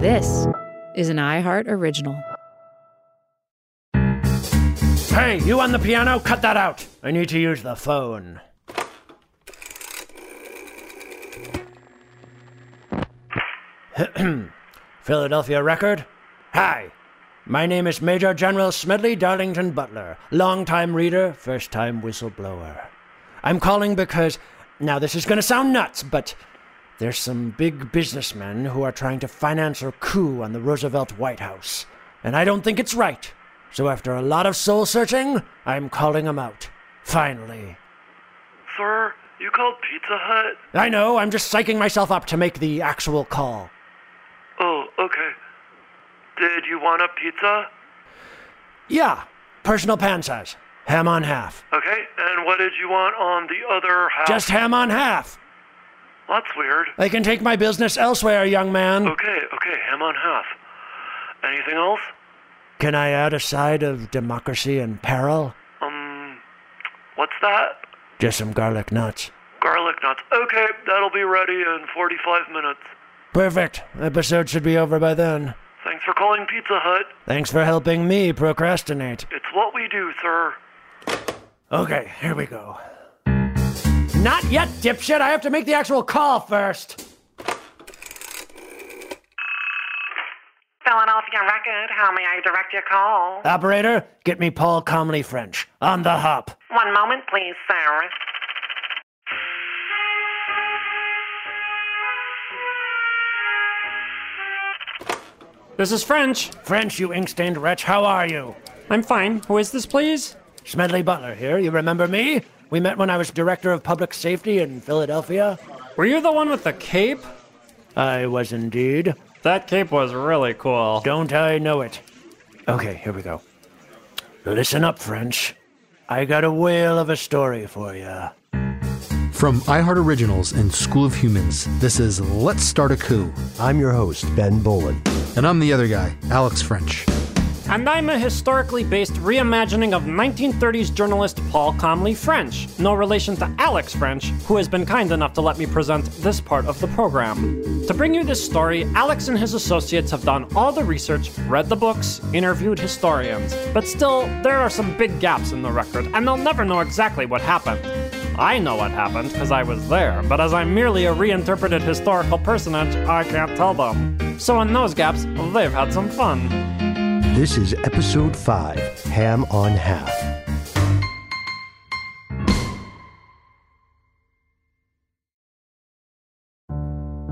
This is an iHeart Original. Hey, you on the piano? Cut that out. I need to use the phone. Philadelphia Record? Hi. My name is Major General Smedley Darlington Butler, longtime reader, first time whistleblower. I'm calling because. Now, this is to sound nuts, but there's some big businessmen who are trying to finance a coup on the Roosevelt White House. And I don't think it's right. So after a lot of soul searching, I'm calling them out. Finally. Sir, you called Pizza Hut? I know, I'm just psyching myself up to make the actual call. Oh, okay. Did you want a pizza? Yeah, personal pan size. Ham on half. Okay, and what did you want on the other half? Just ham on half. That's weird. I can take my business elsewhere, young man. Okay, okay, ham on half. Anything else? Can I add a side of democracy and peril? Um, what's that? Just some garlic nuts. Garlic nuts. Okay, that'll be ready in 45 minutes. Perfect. Episode should be over by then. Thanks for calling Pizza Hut. Thanks for helping me procrastinate. It's what we do, sir. Okay, here we go. Not yet, dipshit. I have to make the actual call first. Philadelphia Record, how may I direct your call? Operator, get me Paul Comly French. On the hop. One moment, please, sir. This is French. French, you ink stained wretch, how are you? I'm fine. Who is this, please? Smedley Butler here. You remember me? We met when I was director of public safety in Philadelphia. Were you the one with the cape? I was indeed. That cape was really cool. Don't I know it? Okay, here we go. Listen up, French. I got a whale of a story for you. From iHeart Originals and School of Humans, this is Let's Start a Coup. I'm your host, Ben Bowlin. And I'm the other guy, Alex French. And I'm a historically based reimagining of 1930s journalist Paul Comly French, no relation to Alex French, who has been kind enough to let me present this part of the program. To bring you this story, Alex and his associates have done all the research, read the books, interviewed historians, but still, there are some big gaps in the record, and they'll never know exactly what happened. I know what happened because I was there, but as I'm merely a reinterpreted historical personage, I can't tell them. So, in those gaps, they've had some fun. This is episode 5 Ham on Half.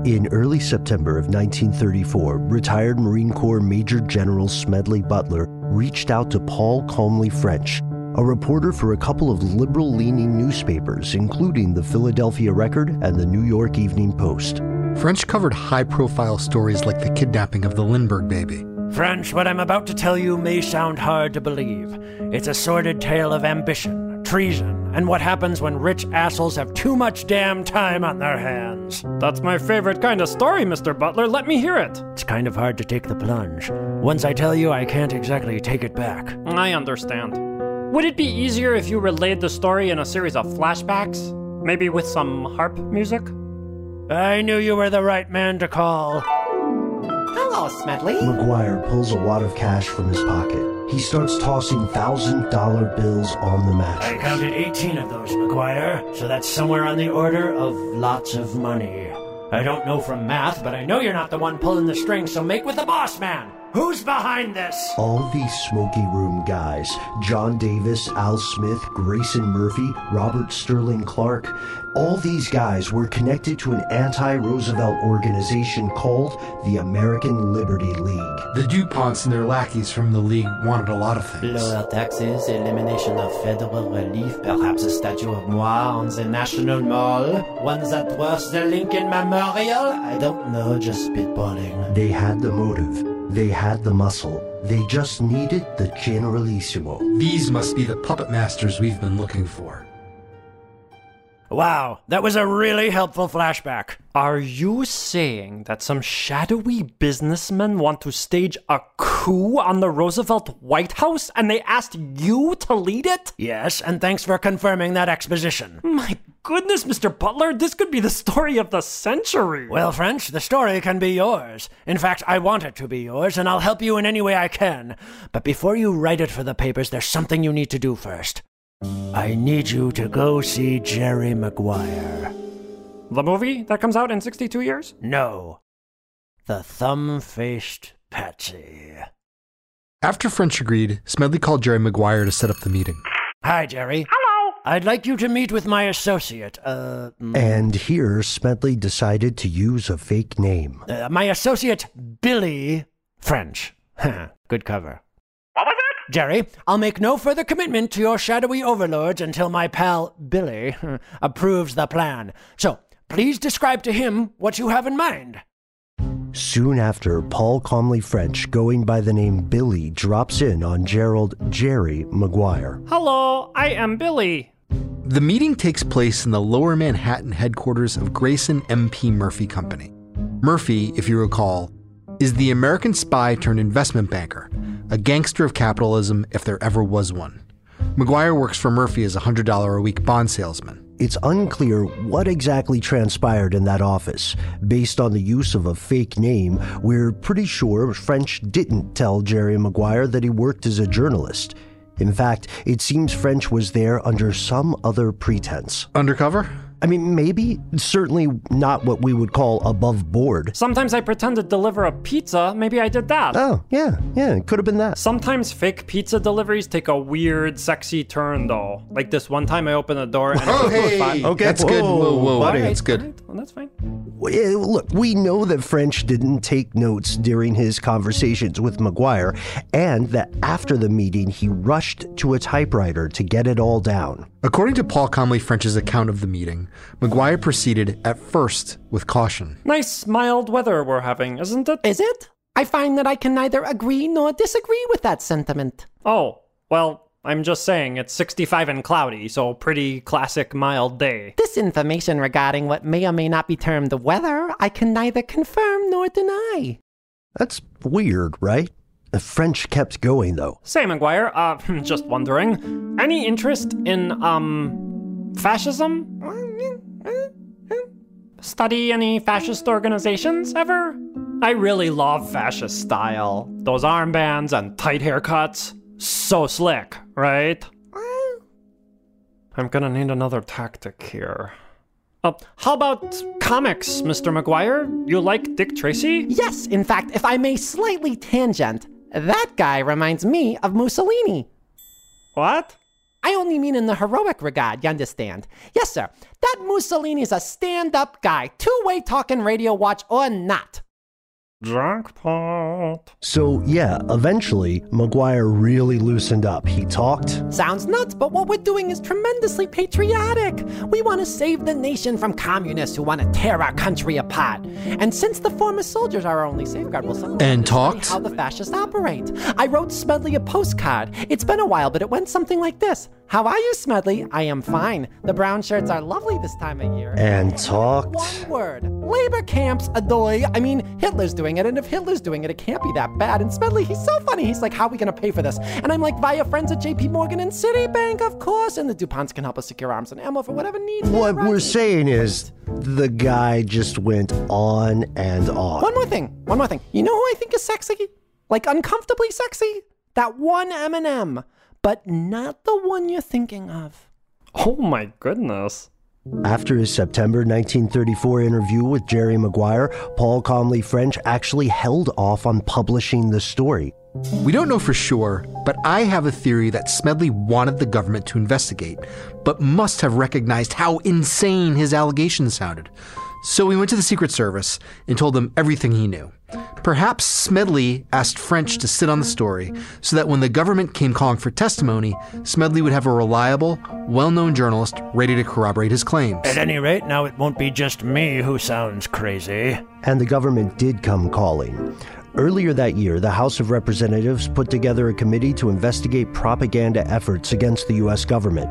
In early September of 1934, retired Marine Corps Major General Smedley Butler reached out to Paul Comly French, a reporter for a couple of liberal leaning newspapers, including the Philadelphia Record and the New York Evening Post. French covered high profile stories like the kidnapping of the Lindbergh baby. French, what I'm about to tell you may sound hard to believe. It's a sordid tale of ambition, treason and what happens when rich assholes have too much damn time on their hands. That's my favorite kind of story, Mr. Butler. Let me hear it. It's kind of hard to take the plunge. Once I tell you, I can't exactly take it back. I understand. Would it be easier if you relayed the story in a series of flashbacks? Maybe with some harp music? I knew you were the right man to call. Hello, Smedley. McGuire pulls a wad of cash from his pocket. He starts tossing thousand dollar bills on the mat. I counted 18 of those, McGuire, so that's somewhere on the order of lots of money. I don't know from math, but I know you're not the one pulling the strings, so make with the boss man. Who's behind this? All these smoky room guys John Davis, Al Smith, Grayson Murphy, Robert Sterling Clark all these guys were connected to an anti Roosevelt organization called the American Liberty League. The DuPonts and their lackeys from the League wanted a lot of things. Lower taxes, elimination of federal relief, perhaps a statue of moi on the National Mall, one that was the Lincoln Memorial. I don't know, just spitballing. They had the motive. They had the muscle. They just needed the generalissimo. These must be the puppet masters we've been looking for. Wow, that was a really helpful flashback. Are you saying that some shadowy businessmen want to stage a coup on the Roosevelt White House and they asked you to lead it? Yes, and thanks for confirming that exposition. My goodness, Mr. Butler, this could be the story of the century. Well, French, the story can be yours. In fact, I want it to be yours, and I'll help you in any way I can. But before you write it for the papers, there's something you need to do first. I need you to go see Jerry Maguire. The movie that comes out in 62 years? No. The thumb faced Patsy. After French agreed, Smedley called Jerry Maguire to set up the meeting. Hi, Jerry. Hello. I'd like you to meet with my associate, uh. And here, Smedley decided to use a fake name. uh, my associate, Billy French. Good cover. What was it? Jerry, I'll make no further commitment to your shadowy overlords until my pal Billy approves the plan. So, please describe to him what you have in mind. Soon after, Paul Comly French, going by the name Billy, drops in on Gerald Jerry Maguire. Hello, I am Billy. The meeting takes place in the lower Manhattan headquarters of Grayson MP Murphy Company. Murphy, if you recall, is the American spy turned investment banker, a gangster of capitalism if there ever was one. Maguire works for Murphy as a $100 a week bond salesman. It's unclear what exactly transpired in that office. Based on the use of a fake name, we're pretty sure French didn't tell Jerry Maguire that he worked as a journalist. In fact, it seems French was there under some other pretense. Undercover? I mean, maybe, certainly not what we would call above board. Sometimes I pretend to deliver a pizza. Maybe I did that. Oh, yeah, yeah, it could have been that. Sometimes fake pizza deliveries take a weird, sexy turn, though. Like this one time I opened the door and Oh, hey! Okay, That's good. Whoa, whoa, buddy. That's good. Alright, well, that's fine. Well, yeah, Look, we know that French didn't take notes during his conversations with McGuire, and that after the meeting, he rushed to a typewriter to get it all down. According to Paul Comly French's account of the meeting, McGuire proceeded at first with caution. Nice, mild weather we're having, isn't it? Is it? I find that I can neither agree nor disagree with that sentiment. Oh, well, I'm just saying it's 65 and cloudy, so pretty classic mild day. This information regarding what may or may not be termed the weather, I can neither confirm nor deny. That's weird, right? The French kept going, though. Say, McGuire, uh, just wondering, any interest in, um, fascism? Study any fascist organizations ever? I really love fascist style. Those armbands and tight haircuts. So slick, right? I'm gonna need another tactic here. Uh, how about comics, Mr. McGuire? You like Dick Tracy? Yes, in fact, if I may slightly tangent, that guy reminds me of Mussolini. What? I only mean in the heroic regard, you understand? Yes, sir. That Mussolini is a stand up guy, two way talking radio watch or not. Jackpot. So, yeah, eventually, Maguire really loosened up. He talked, Sounds nuts, but what we're doing is tremendously patriotic. We want to save the nation from communists who want to tear our country apart. And since the former soldiers are our only safeguard, we'll somehow And study talked? how the fascists operate. I wrote Smedley a postcard. It's been a while, but it went something like this. How are you, Smedley? I am fine. The brown shirts are lovely this time of year. And talked. One word. Labor camps, adoy. I mean, Hitler's doing it, and if Hitler's doing it, it can't be that bad. And Smedley, he's so funny. He's like, how are we going to pay for this? And I'm like, via friends at JP Morgan and Citibank, of course. And the DuPonts can help us secure arms and ammo for whatever needs. What we're saying is the guy just went on and on. One more thing. One more thing. You know who I think is sexy? Like uncomfortably sexy? That one M&M but not the one you're thinking of. Oh my goodness. After his September 1934 interview with Jerry Maguire, Paul Comly French actually held off on publishing the story. We don't know for sure, but I have a theory that Smedley wanted the government to investigate, but must have recognized how insane his allegations sounded. So he went to the Secret Service and told them everything he knew. Perhaps Smedley asked French to sit on the story so that when the government came calling for testimony, Smedley would have a reliable, well known journalist ready to corroborate his claims. At any rate, now it won't be just me who sounds crazy. And the government did come calling. Earlier that year, the House of Representatives put together a committee to investigate propaganda efforts against the U.S. government.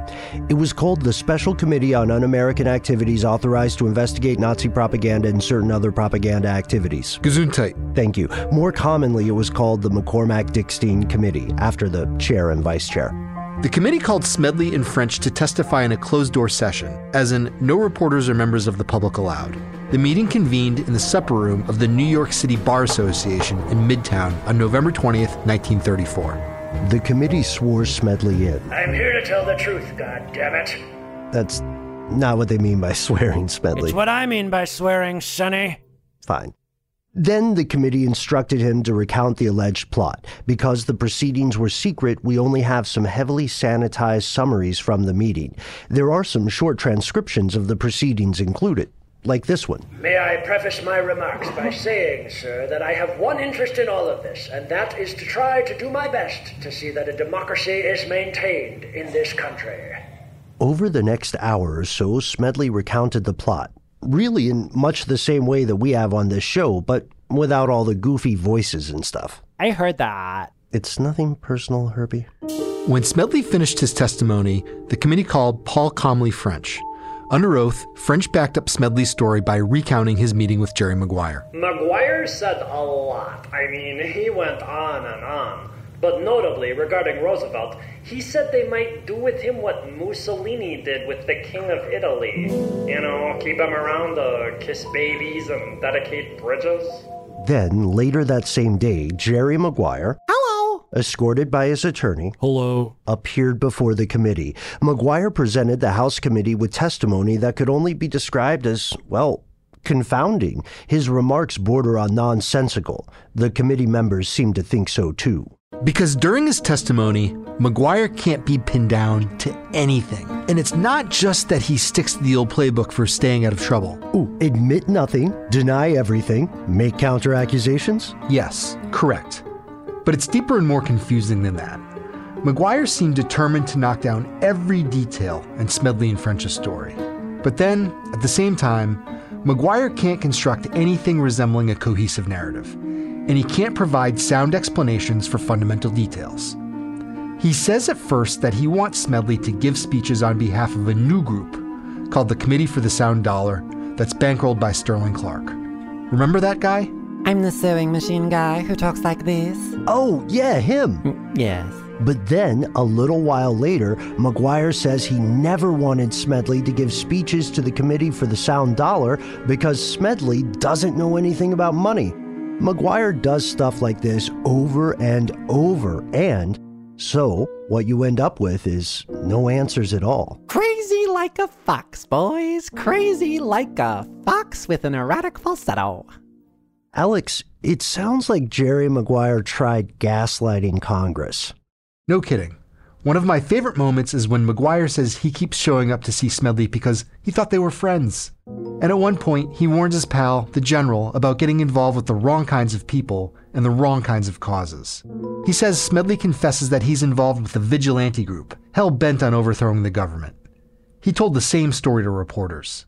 It was called the Special Committee on Un American Activities authorized to investigate Nazi propaganda and certain other propaganda activities. Gesundheit. Thank you. More commonly, it was called the McCormack Dickstein Committee, after the chair and vice chair. The committee called Smedley and French to testify in a closed door session, as in no reporters or members of the public allowed. The meeting convened in the supper room of the New York City Bar Association in Midtown on November 20th, 1934. The committee swore Smedley in. I'm here to tell the truth, God damn it. That's not what they mean by swearing, Smedley. It's what I mean by swearing, Sonny. Fine. Then the committee instructed him to recount the alleged plot. Because the proceedings were secret, we only have some heavily sanitized summaries from the meeting. There are some short transcriptions of the proceedings included, like this one. May I preface my remarks by saying, sir, that I have one interest in all of this, and that is to try to do my best to see that a democracy is maintained in this country. Over the next hour or so, Smedley recounted the plot really in much the same way that we have on this show, but without all the goofy voices and stuff. I heard that. It's nothing personal, Herbie. When Smedley finished his testimony, the committee called Paul Comly French. Under oath, French backed up Smedley's story by recounting his meeting with Jerry Maguire. Maguire said a lot. I mean, he went on and on. But notably, regarding Roosevelt, he said they might do with him what Mussolini did with the King of Italy. You know, keep him around to kiss babies and dedicate bridges. Then, later that same day, Jerry Maguire, hello, escorted by his attorney, hello, appeared before the committee. Maguire presented the House committee with testimony that could only be described as, well, confounding. His remarks border on nonsensical. The committee members seemed to think so too. Because during his testimony, McGuire can't be pinned down to anything. And it's not just that he sticks to the old playbook for staying out of trouble. Ooh, admit nothing, deny everything, make counter accusations? Yes, correct. But it's deeper and more confusing than that. McGuire seemed determined to knock down every detail in Smedley and French's story. But then, at the same time, McGuire can't construct anything resembling a cohesive narrative and he can't provide sound explanations for fundamental details. He says at first that he wants Smedley to give speeches on behalf of a new group called the Committee for the Sound Dollar that's bankrolled by Sterling Clark. Remember that guy? I'm the sewing machine guy who talks like this. Oh, yeah, him. Mm, yes. But then, a little while later, McGuire says he never wanted Smedley to give speeches to the Committee for the Sound Dollar because Smedley doesn't know anything about money. Maguire does stuff like this over and over, and so what you end up with is no answers at all. Crazy like a fox, boys. Crazy like a fox with an erratic falsetto. Alex, it sounds like Jerry Maguire tried gaslighting Congress. No kidding. One of my favorite moments is when Maguire says he keeps showing up to see Smedley because he thought they were friends. And at one point, he warns his pal, the general, about getting involved with the wrong kinds of people and the wrong kinds of causes. He says Smedley confesses that he's involved with a vigilante group, hell bent on overthrowing the government. He told the same story to reporters.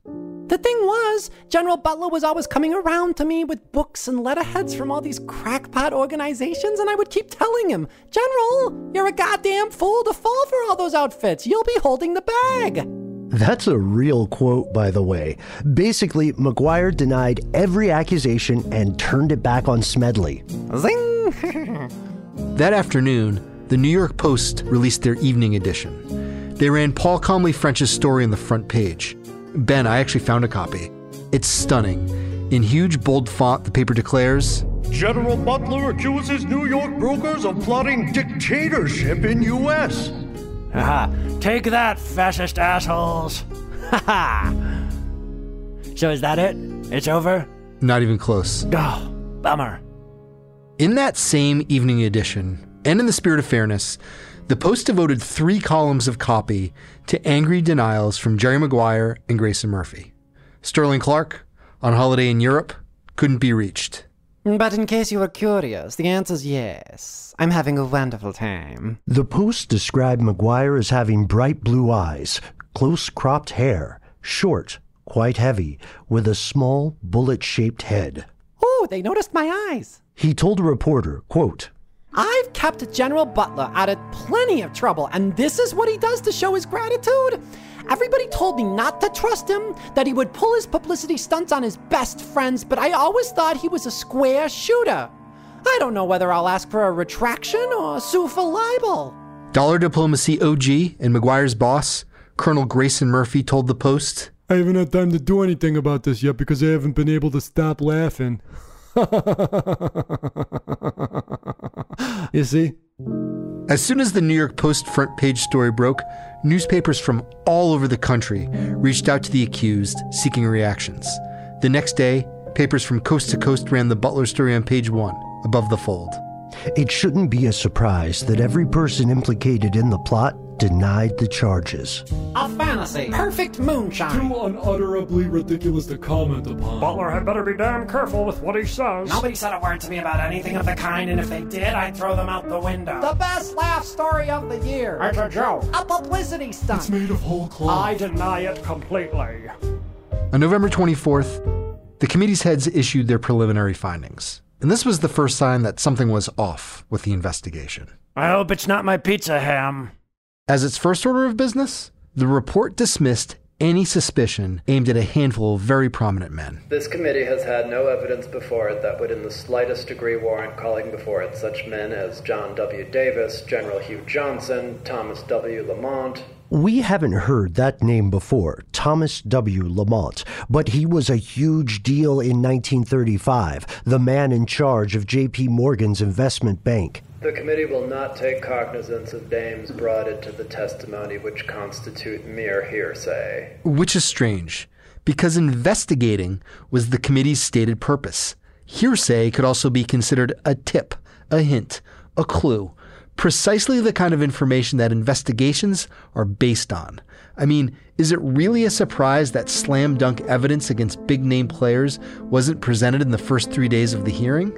The thing was, General Butler was always coming around to me with books and letterheads from all these crackpot organizations, and I would keep telling him, General, you're a goddamn fool to fall for all those outfits. You'll be holding the bag. That's a real quote, by the way. Basically, McGuire denied every accusation and turned it back on Smedley. Zing! that afternoon, the New York Post released their evening edition. They ran Paul Comly French's story on the front page. Ben, I actually found a copy. It's stunning. In huge bold font, the paper declares General Butler accuses New York brokers of plotting dictatorship in U.S. Haha, take that, fascist assholes! Haha! so is that it? It's over? Not even close. Oh, bummer. In that same evening edition, and in the spirit of fairness, the Post devoted three columns of copy to angry denials from Jerry Maguire and Grayson Murphy. Sterling Clark, on holiday in Europe, couldn't be reached. But in case you were curious, the answer's yes. I'm having a wonderful time. The Post described McGuire as having bright blue eyes, close cropped hair, short, quite heavy, with a small bullet shaped head. Oh, they noticed my eyes. He told a reporter, quote, I've kept General Butler out of plenty of trouble, and this is what he does to show his gratitude. Everybody told me not to trust him, that he would pull his publicity stunts on his best friends, but I always thought he was a square shooter. I don't know whether I'll ask for a retraction or sue for libel. Dollar Diplomacy OG and McGuire's boss, Colonel Grayson Murphy, told the Post I haven't had time to do anything about this yet because I haven't been able to stop laughing. you see? As soon as the New York Post front page story broke, newspapers from all over the country reached out to the accused, seeking reactions. The next day, papers from coast to coast ran the Butler story on page one, above the fold. It shouldn't be a surprise that every person implicated in the plot denied the charges. A fantasy. Perfect moonshine. Too unutterably ridiculous to comment upon. Butler had better be damn careful with what he says. Nobody said a word to me about anything of the kind, and if they did, I'd throw them out the window. The best laugh story of the year. It's a joke. A publicity stunt. It's made of whole cloth. I deny it completely. On November 24th, the committee's heads issued their preliminary findings. And this was the first sign that something was off with the investigation. I hope it's not my pizza ham. As its first order of business, the report dismissed any suspicion aimed at a handful of very prominent men. This committee has had no evidence before it that would in the slightest degree warrant calling before it such men as John W. Davis, General Hugh Johnson, Thomas W. Lamont. We haven't heard that name before, Thomas W. Lamont, but he was a huge deal in 1935, the man in charge of J.P. Morgan's investment bank. The committee will not take cognizance of names brought into the testimony which constitute mere hearsay. Which is strange, because investigating was the committee's stated purpose. Hearsay could also be considered a tip, a hint, a clue, precisely the kind of information that investigations are based on. I mean, is it really a surprise that slam dunk evidence against big name players wasn't presented in the first three days of the hearing?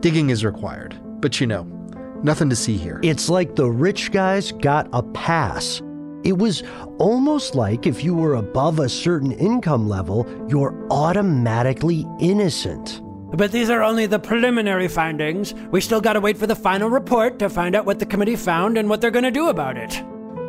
Digging is required, but you know, Nothing to see here. It's like the rich guys got a pass. It was almost like if you were above a certain income level, you're automatically innocent. But these are only the preliminary findings. We still gotta wait for the final report to find out what the committee found and what they're gonna do about it.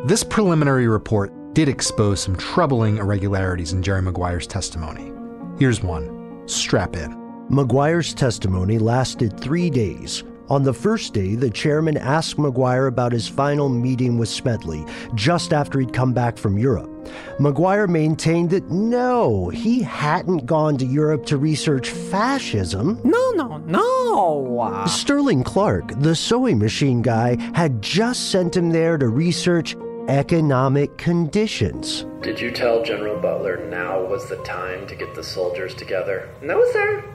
This preliminary report did expose some troubling irregularities in Jerry Maguire's testimony. Here's one. Strap in. Maguire's testimony lasted three days. On the first day, the chairman asked McGuire about his final meeting with Smedley just after he'd come back from Europe. McGuire maintained that no, he hadn't gone to Europe to research fascism. No, no, no. Sterling Clark, the sewing machine guy, had just sent him there to research economic conditions. Did you tell General Butler now was the time to get the soldiers together? No, sir.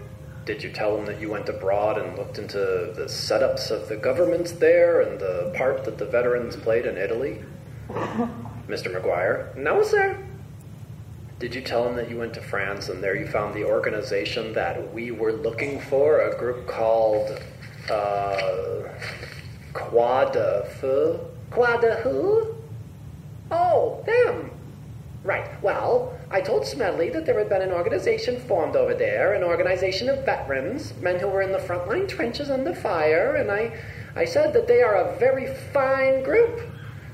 Did you tell him that you went abroad and looked into the setups of the governments there and the part that the veterans played in Italy? Mr. McGuire? No, sir. Did you tell him that you went to France and there you found the organization that we were looking for, a group called, uh, Croix de Feu? Croix de who? Oh, them. Right. Well, I told Smedley that there had been an organization formed over there, an organization of veterans, men who were in the frontline trenches under fire, and I, I said that they are a very fine group,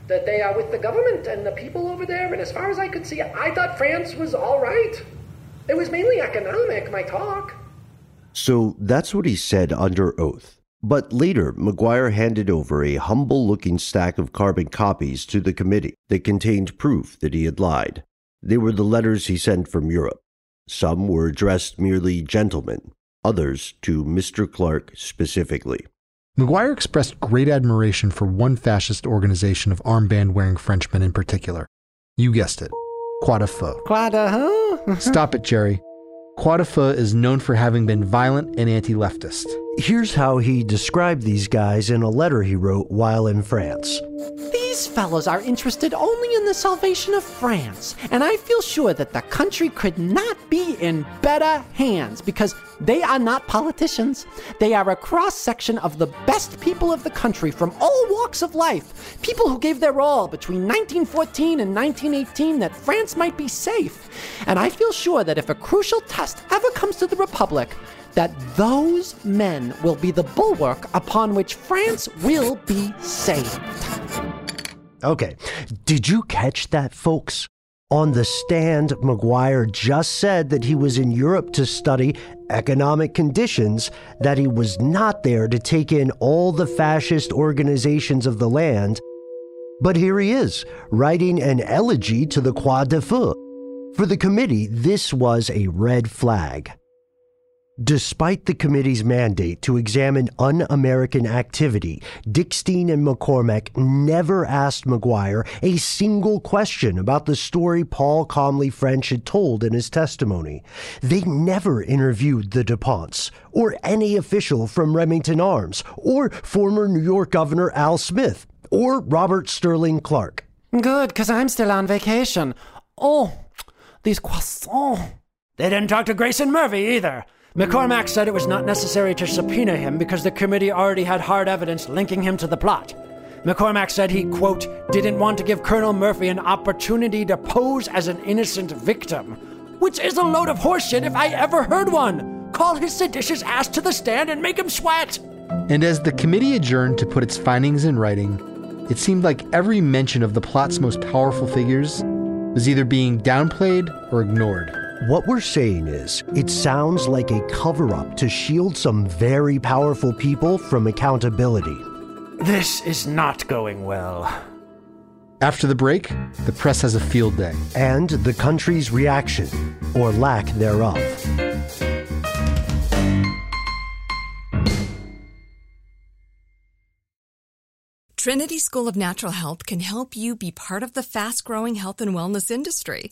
that they are with the government and the people over there, and as far as I could see, I thought France was all right. It was mainly economic, my talk. So that's what he said under oath. But later, McGuire handed over a humble looking stack of carbon copies to the committee that contained proof that he had lied. They were the letters he sent from Europe. Some were addressed merely gentlemen, others to Mr. Clark specifically. McGuire expressed great admiration for one fascist organization of armband wearing Frenchmen in particular. You guessed it Croix de Feu. Croix de who? Stop it, Jerry. Croix de Feu is known for having been violent and anti leftist. Here's how he described these guys in a letter he wrote while in France. These fellows are interested only in the salvation of France, and I feel sure that the country could not be in better hands because they are not politicians. They are a cross section of the best people of the country from all walks of life. People who gave their all between 1914 and 1918 that France might be safe. And I feel sure that if a crucial test ever comes to the Republic, that those men will be the bulwark upon which France will be saved. Okay, did you catch that, folks? On the stand, McGuire just said that he was in Europe to study economic conditions, that he was not there to take in all the fascist organizations of the land. But here he is, writing an elegy to the Croix de Feu. For the committee, this was a red flag. Despite the committee's mandate to examine un American activity, Dickstein and McCormack never asked McGuire a single question about the story Paul Comly French had told in his testimony. They never interviewed the DuPonts, or any official from Remington Arms, or former New York Governor Al Smith, or Robert Sterling Clark. Good, because I'm still on vacation. Oh, these croissants. They didn't talk to Grayson Murphy either. McCormack said it was not necessary to subpoena him because the committee already had hard evidence linking him to the plot. McCormack said he, quote, didn't want to give Colonel Murphy an opportunity to pose as an innocent victim, which is a load of horseshit if I ever heard one. Call his seditious ass to the stand and make him sweat. And as the committee adjourned to put its findings in writing, it seemed like every mention of the plot's most powerful figures was either being downplayed or ignored. What we're saying is, it sounds like a cover up to shield some very powerful people from accountability. This is not going well. After the break, the press has a field day. And the country's reaction, or lack thereof. Trinity School of Natural Health can help you be part of the fast growing health and wellness industry.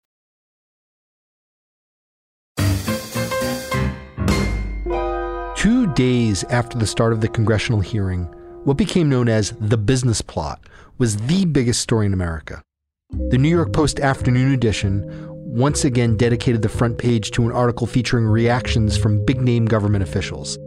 Two days after the start of the congressional hearing, what became known as the business plot was the biggest story in America. The New York Post afternoon edition once again dedicated the front page to an article featuring reactions from big name government officials.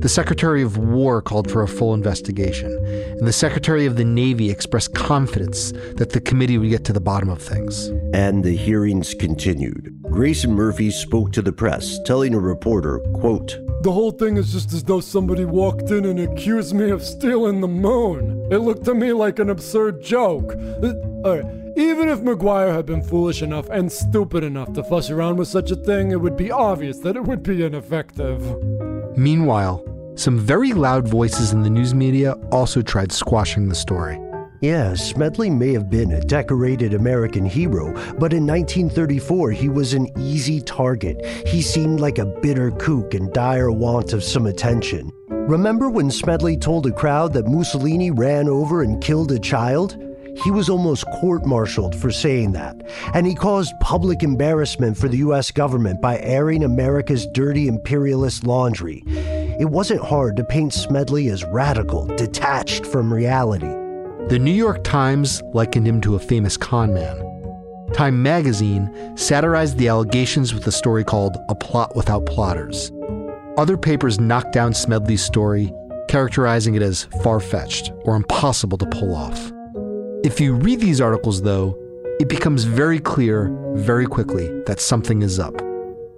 The Secretary of War called for a full investigation, and the Secretary of the Navy expressed confidence that the committee would get to the bottom of things. And the hearings continued. Grayson Murphy spoke to the press, telling a reporter, quote, The whole thing is just as though somebody walked in and accused me of stealing the moon. It looked to me like an absurd joke. Uh. Even if McGuire had been foolish enough and stupid enough to fuss around with such a thing, it would be obvious that it would be ineffective. Meanwhile, some very loud voices in the news media also tried squashing the story. Yeah, Smedley may have been a decorated American hero, but in 1934 he was an easy target. He seemed like a bitter kook in dire want of some attention. Remember when Smedley told a crowd that Mussolini ran over and killed a child? He was almost court martialed for saying that, and he caused public embarrassment for the US government by airing America's dirty imperialist laundry. It wasn't hard to paint Smedley as radical, detached from reality. The New York Times likened him to a famous con man. Time magazine satirized the allegations with a story called A Plot Without Plotters. Other papers knocked down Smedley's story, characterizing it as far fetched or impossible to pull off. If you read these articles, though, it becomes very clear very quickly that something is up.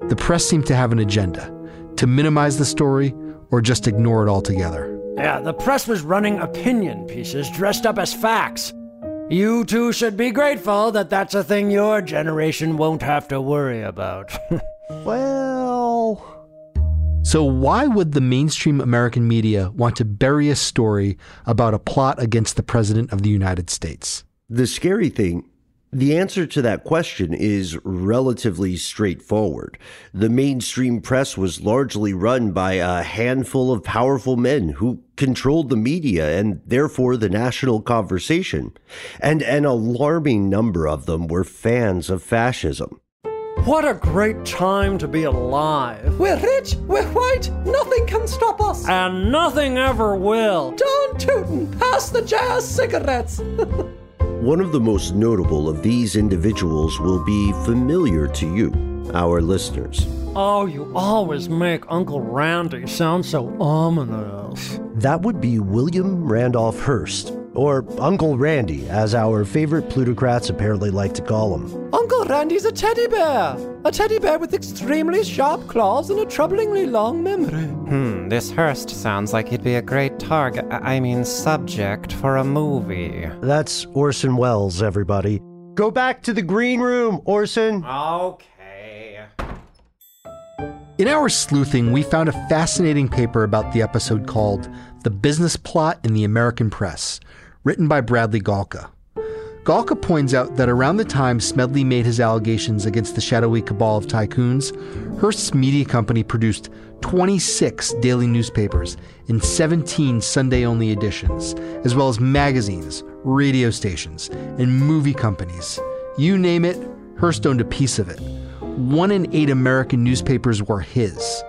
The press seemed to have an agenda to minimize the story or just ignore it altogether. Yeah, the press was running opinion pieces dressed up as facts. You two should be grateful that that's a thing your generation won't have to worry about. well. So, why would the mainstream American media want to bury a story about a plot against the President of the United States? The scary thing the answer to that question is relatively straightforward. The mainstream press was largely run by a handful of powerful men who controlled the media and therefore the national conversation. And an alarming number of them were fans of fascism. What a great time to be alive. We're rich, we're white, nothing can stop us. And nothing ever will. Don't tootin', pass the jazz cigarettes. One of the most notable of these individuals will be familiar to you, our listeners. Oh, you always make Uncle Randy sound so ominous. That would be William Randolph Hearst, or Uncle Randy, as our favorite plutocrats apparently like to call him. Uncle Randy's a teddy bear. A teddy bear with extremely sharp claws and a troublingly long memory. Hmm, this Hearst sounds like he'd be a great target, I mean, subject for a movie. That's Orson Welles, everybody. Go back to the green room, Orson. Okay. In our sleuthing, we found a fascinating paper about the episode called The Business Plot in the American Press, written by Bradley Galka. Galka points out that around the time Smedley made his allegations against the shadowy cabal of tycoons, Hearst's media company produced 26 daily newspapers and 17 Sunday only editions, as well as magazines, radio stations, and movie companies. You name it, Hearst owned a piece of it. One in eight American newspapers were his.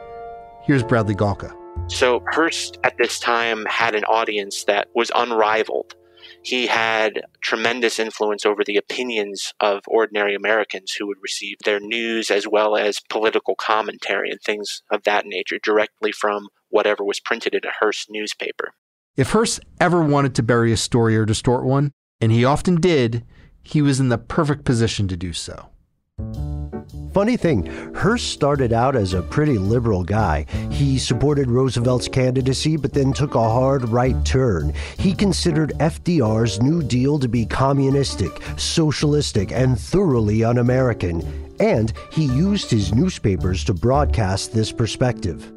Here's Bradley Galka. So Hearst at this time had an audience that was unrivaled. He had tremendous influence over the opinions of ordinary Americans who would receive their news as well as political commentary and things of that nature directly from whatever was printed in a Hearst newspaper. If Hearst ever wanted to bury a story or distort one, and he often did, he was in the perfect position to do so. Funny thing, Hearst started out as a pretty liberal guy. He supported Roosevelt's candidacy, but then took a hard right turn. He considered FDR's New Deal to be communistic, socialistic, and thoroughly un American. And he used his newspapers to broadcast this perspective.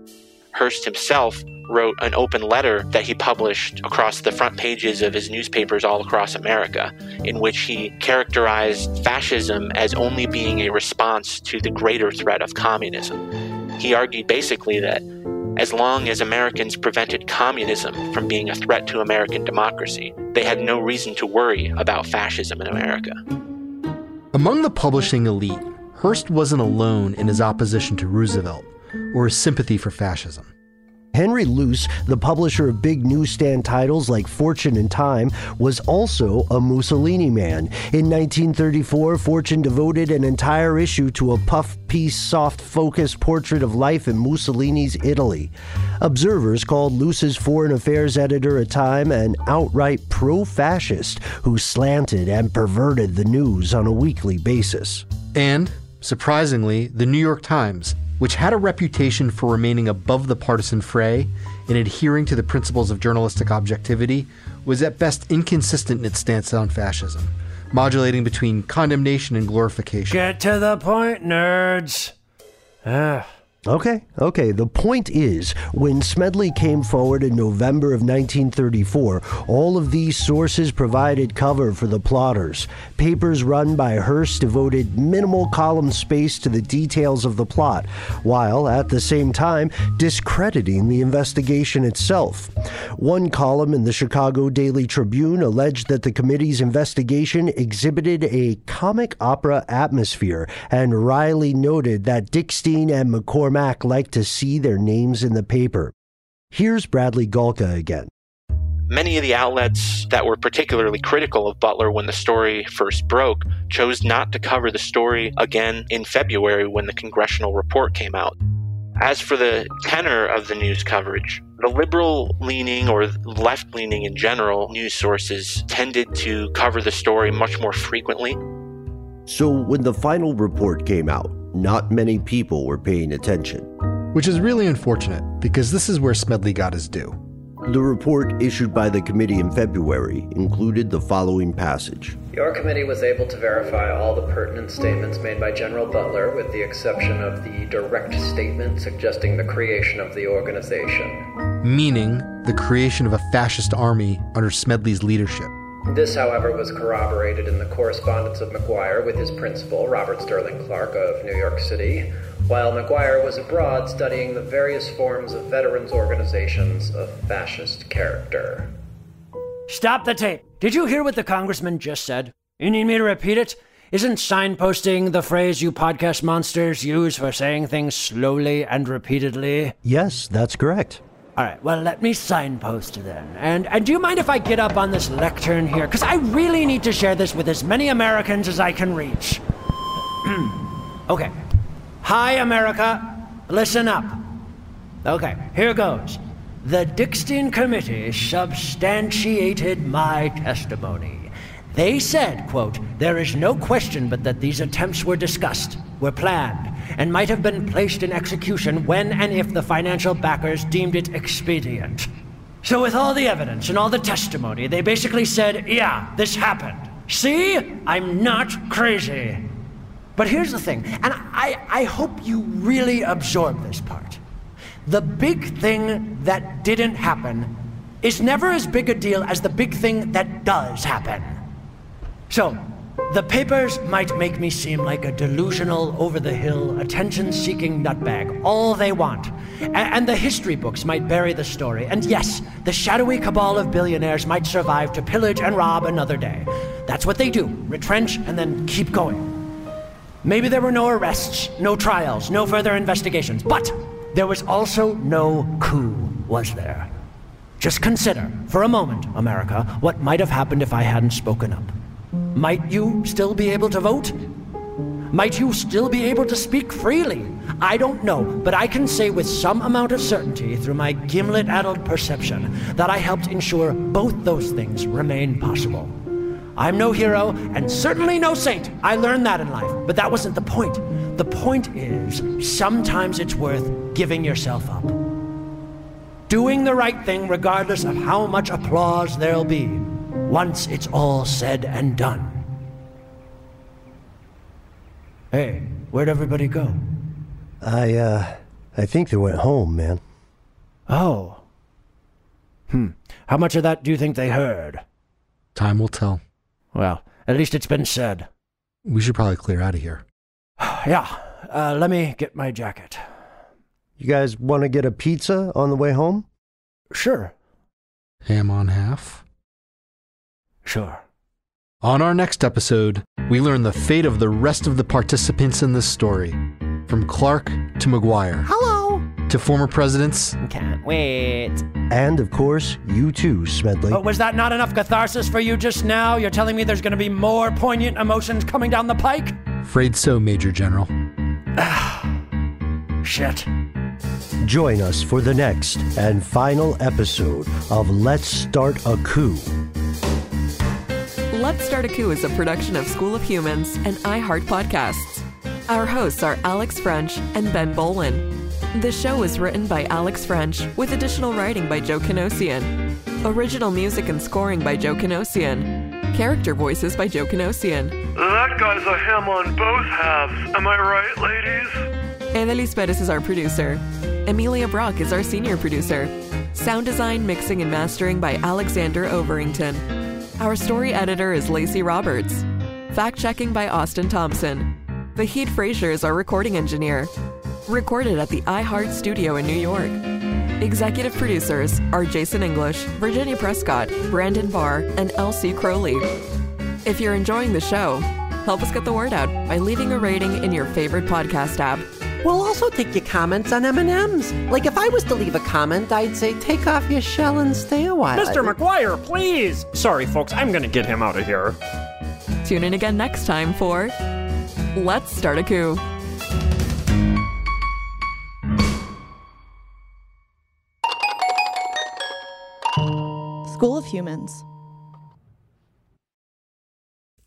Hearst himself wrote an open letter that he published across the front pages of his newspapers all across America, in which he characterized fascism as only being a response to the greater threat of communism. He argued basically that as long as Americans prevented communism from being a threat to American democracy, they had no reason to worry about fascism in America. Among the publishing elite, Hearst wasn't alone in his opposition to Roosevelt or sympathy for fascism. Henry Luce, the publisher of big newsstand titles like Fortune and Time, was also a Mussolini man. In 1934, Fortune devoted an entire issue to a puff piece, soft focus portrait of life in Mussolini's Italy. Observers called Luce's foreign affairs editor at time an outright pro fascist who slanted and perverted the news on a weekly basis. And, surprisingly, the New York Times, which had a reputation for remaining above the partisan fray and adhering to the principles of journalistic objectivity, was at best inconsistent in its stance on fascism, modulating between condemnation and glorification. Get to the point, nerds. Ugh. Okay, okay. The point is, when Smedley came forward in November of 1934, all of these sources provided cover for the plotters. Papers run by Hearst devoted minimal column space to the details of the plot, while at the same time discrediting the investigation itself. One column in the Chicago Daily Tribune alleged that the committee's investigation exhibited a comic opera atmosphere, and Riley noted that Dickstein and McCormack like to see their names in the paper. Here's Bradley Galka again. Many of the outlets that were particularly critical of Butler when the story first broke chose not to cover the story again in February when the congressional report came out. As for the tenor of the news coverage, the liberal leaning or left leaning in general news sources tended to cover the story much more frequently. So when the final report came out, not many people were paying attention. Which is really unfortunate because this is where Smedley got his due. The report issued by the committee in February included the following passage Your committee was able to verify all the pertinent statements made by General Butler, with the exception of the direct statement suggesting the creation of the organization. Meaning the creation of a fascist army under Smedley's leadership. This, however, was corroborated in the correspondence of McGuire with his principal, Robert Sterling Clark of New York City, while McGuire was abroad studying the various forms of veterans organizations of fascist character. Stop the tape. Did you hear what the congressman just said? You need me to repeat it? Isn't signposting the phrase you podcast monsters use for saying things slowly and repeatedly? Yes, that's correct. All right, well, let me signpost then. And, and do you mind if I get up on this lectern here? Because I really need to share this with as many Americans as I can reach. okay. Hi, America. Listen up. Okay, here goes. The Dickstein Committee substantiated my testimony. They said, quote, there is no question but that these attempts were discussed, were planned, and might have been placed in execution when and if the financial backers deemed it expedient. So, with all the evidence and all the testimony, they basically said, yeah, this happened. See? I'm not crazy. But here's the thing, and I, I hope you really absorb this part. The big thing that didn't happen is never as big a deal as the big thing that does happen. So, the papers might make me seem like a delusional, over the hill, attention seeking nutbag, all they want. A- and the history books might bury the story. And yes, the shadowy cabal of billionaires might survive to pillage and rob another day. That's what they do retrench and then keep going. Maybe there were no arrests, no trials, no further investigations, but there was also no coup, was there? Just consider, for a moment, America, what might have happened if I hadn't spoken up. Might you still be able to vote? Might you still be able to speak freely? I don't know, but I can say with some amount of certainty through my gimlet addled perception that I helped ensure both those things remain possible. I'm no hero, and certainly no saint. I learned that in life, but that wasn't the point. The point is, sometimes it's worth giving yourself up. Doing the right thing regardless of how much applause there'll be, once it's all said and done. Hey, where'd everybody go? I, uh, I think they went home, man. Oh. Hmm. How much of that do you think they heard? Time will tell. Well, at least it's been said. We should probably clear out of here. yeah. Uh, let me get my jacket. You guys want to get a pizza on the way home? Sure. Ham on half? Sure. On our next episode, we learn the fate of the rest of the participants in this story, from Clark to McGuire. Hello. to former presidents. Can't wait. And of course, you too, Smedley. But was that not enough catharsis for you just now? You're telling me there's going to be more poignant emotions coming down the pike? Afraid so, Major General. Shit. Join us for the next and final episode of Let's Start a Coup. Let's Start a Coup is a production of School of Humans and iHeart Podcasts. Our hosts are Alex French and Ben Bowlin. The show was written by Alex French with additional writing by Joe Canosian. Original music and scoring by Joe Canosian. Character voices by Joe Canosian. That guy's a ham on both halves. Am I right, ladies? Annalise Bettis is our producer. Amelia Brock is our senior producer. Sound design, mixing, and mastering by Alexander Overington. Our story editor is Lacey Roberts. Fact checking by Austin Thompson. Vahid Frazier is our recording engineer. Recorded at the iHeart Studio in New York. Executive producers are Jason English, Virginia Prescott, Brandon Barr, and Elsie Crowley. If you're enjoying the show, help us get the word out by leaving a rating in your favorite podcast app. We'll also take your comments on M&Ms. Like if I was to leave a comment, I'd say take off your shell and stay a while. Mr. McGuire, please! Sorry, folks, I'm gonna get him out of here. Tune in again next time for Let's Start a Coup. School of Humans.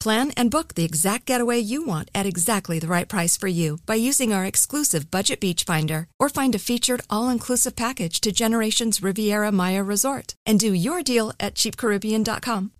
Plan and book the exact getaway you want at exactly the right price for you by using our exclusive Budget Beach Finder or find a featured all-inclusive package to Generations Riviera Maya Resort and do your deal at cheapcaribbean.com.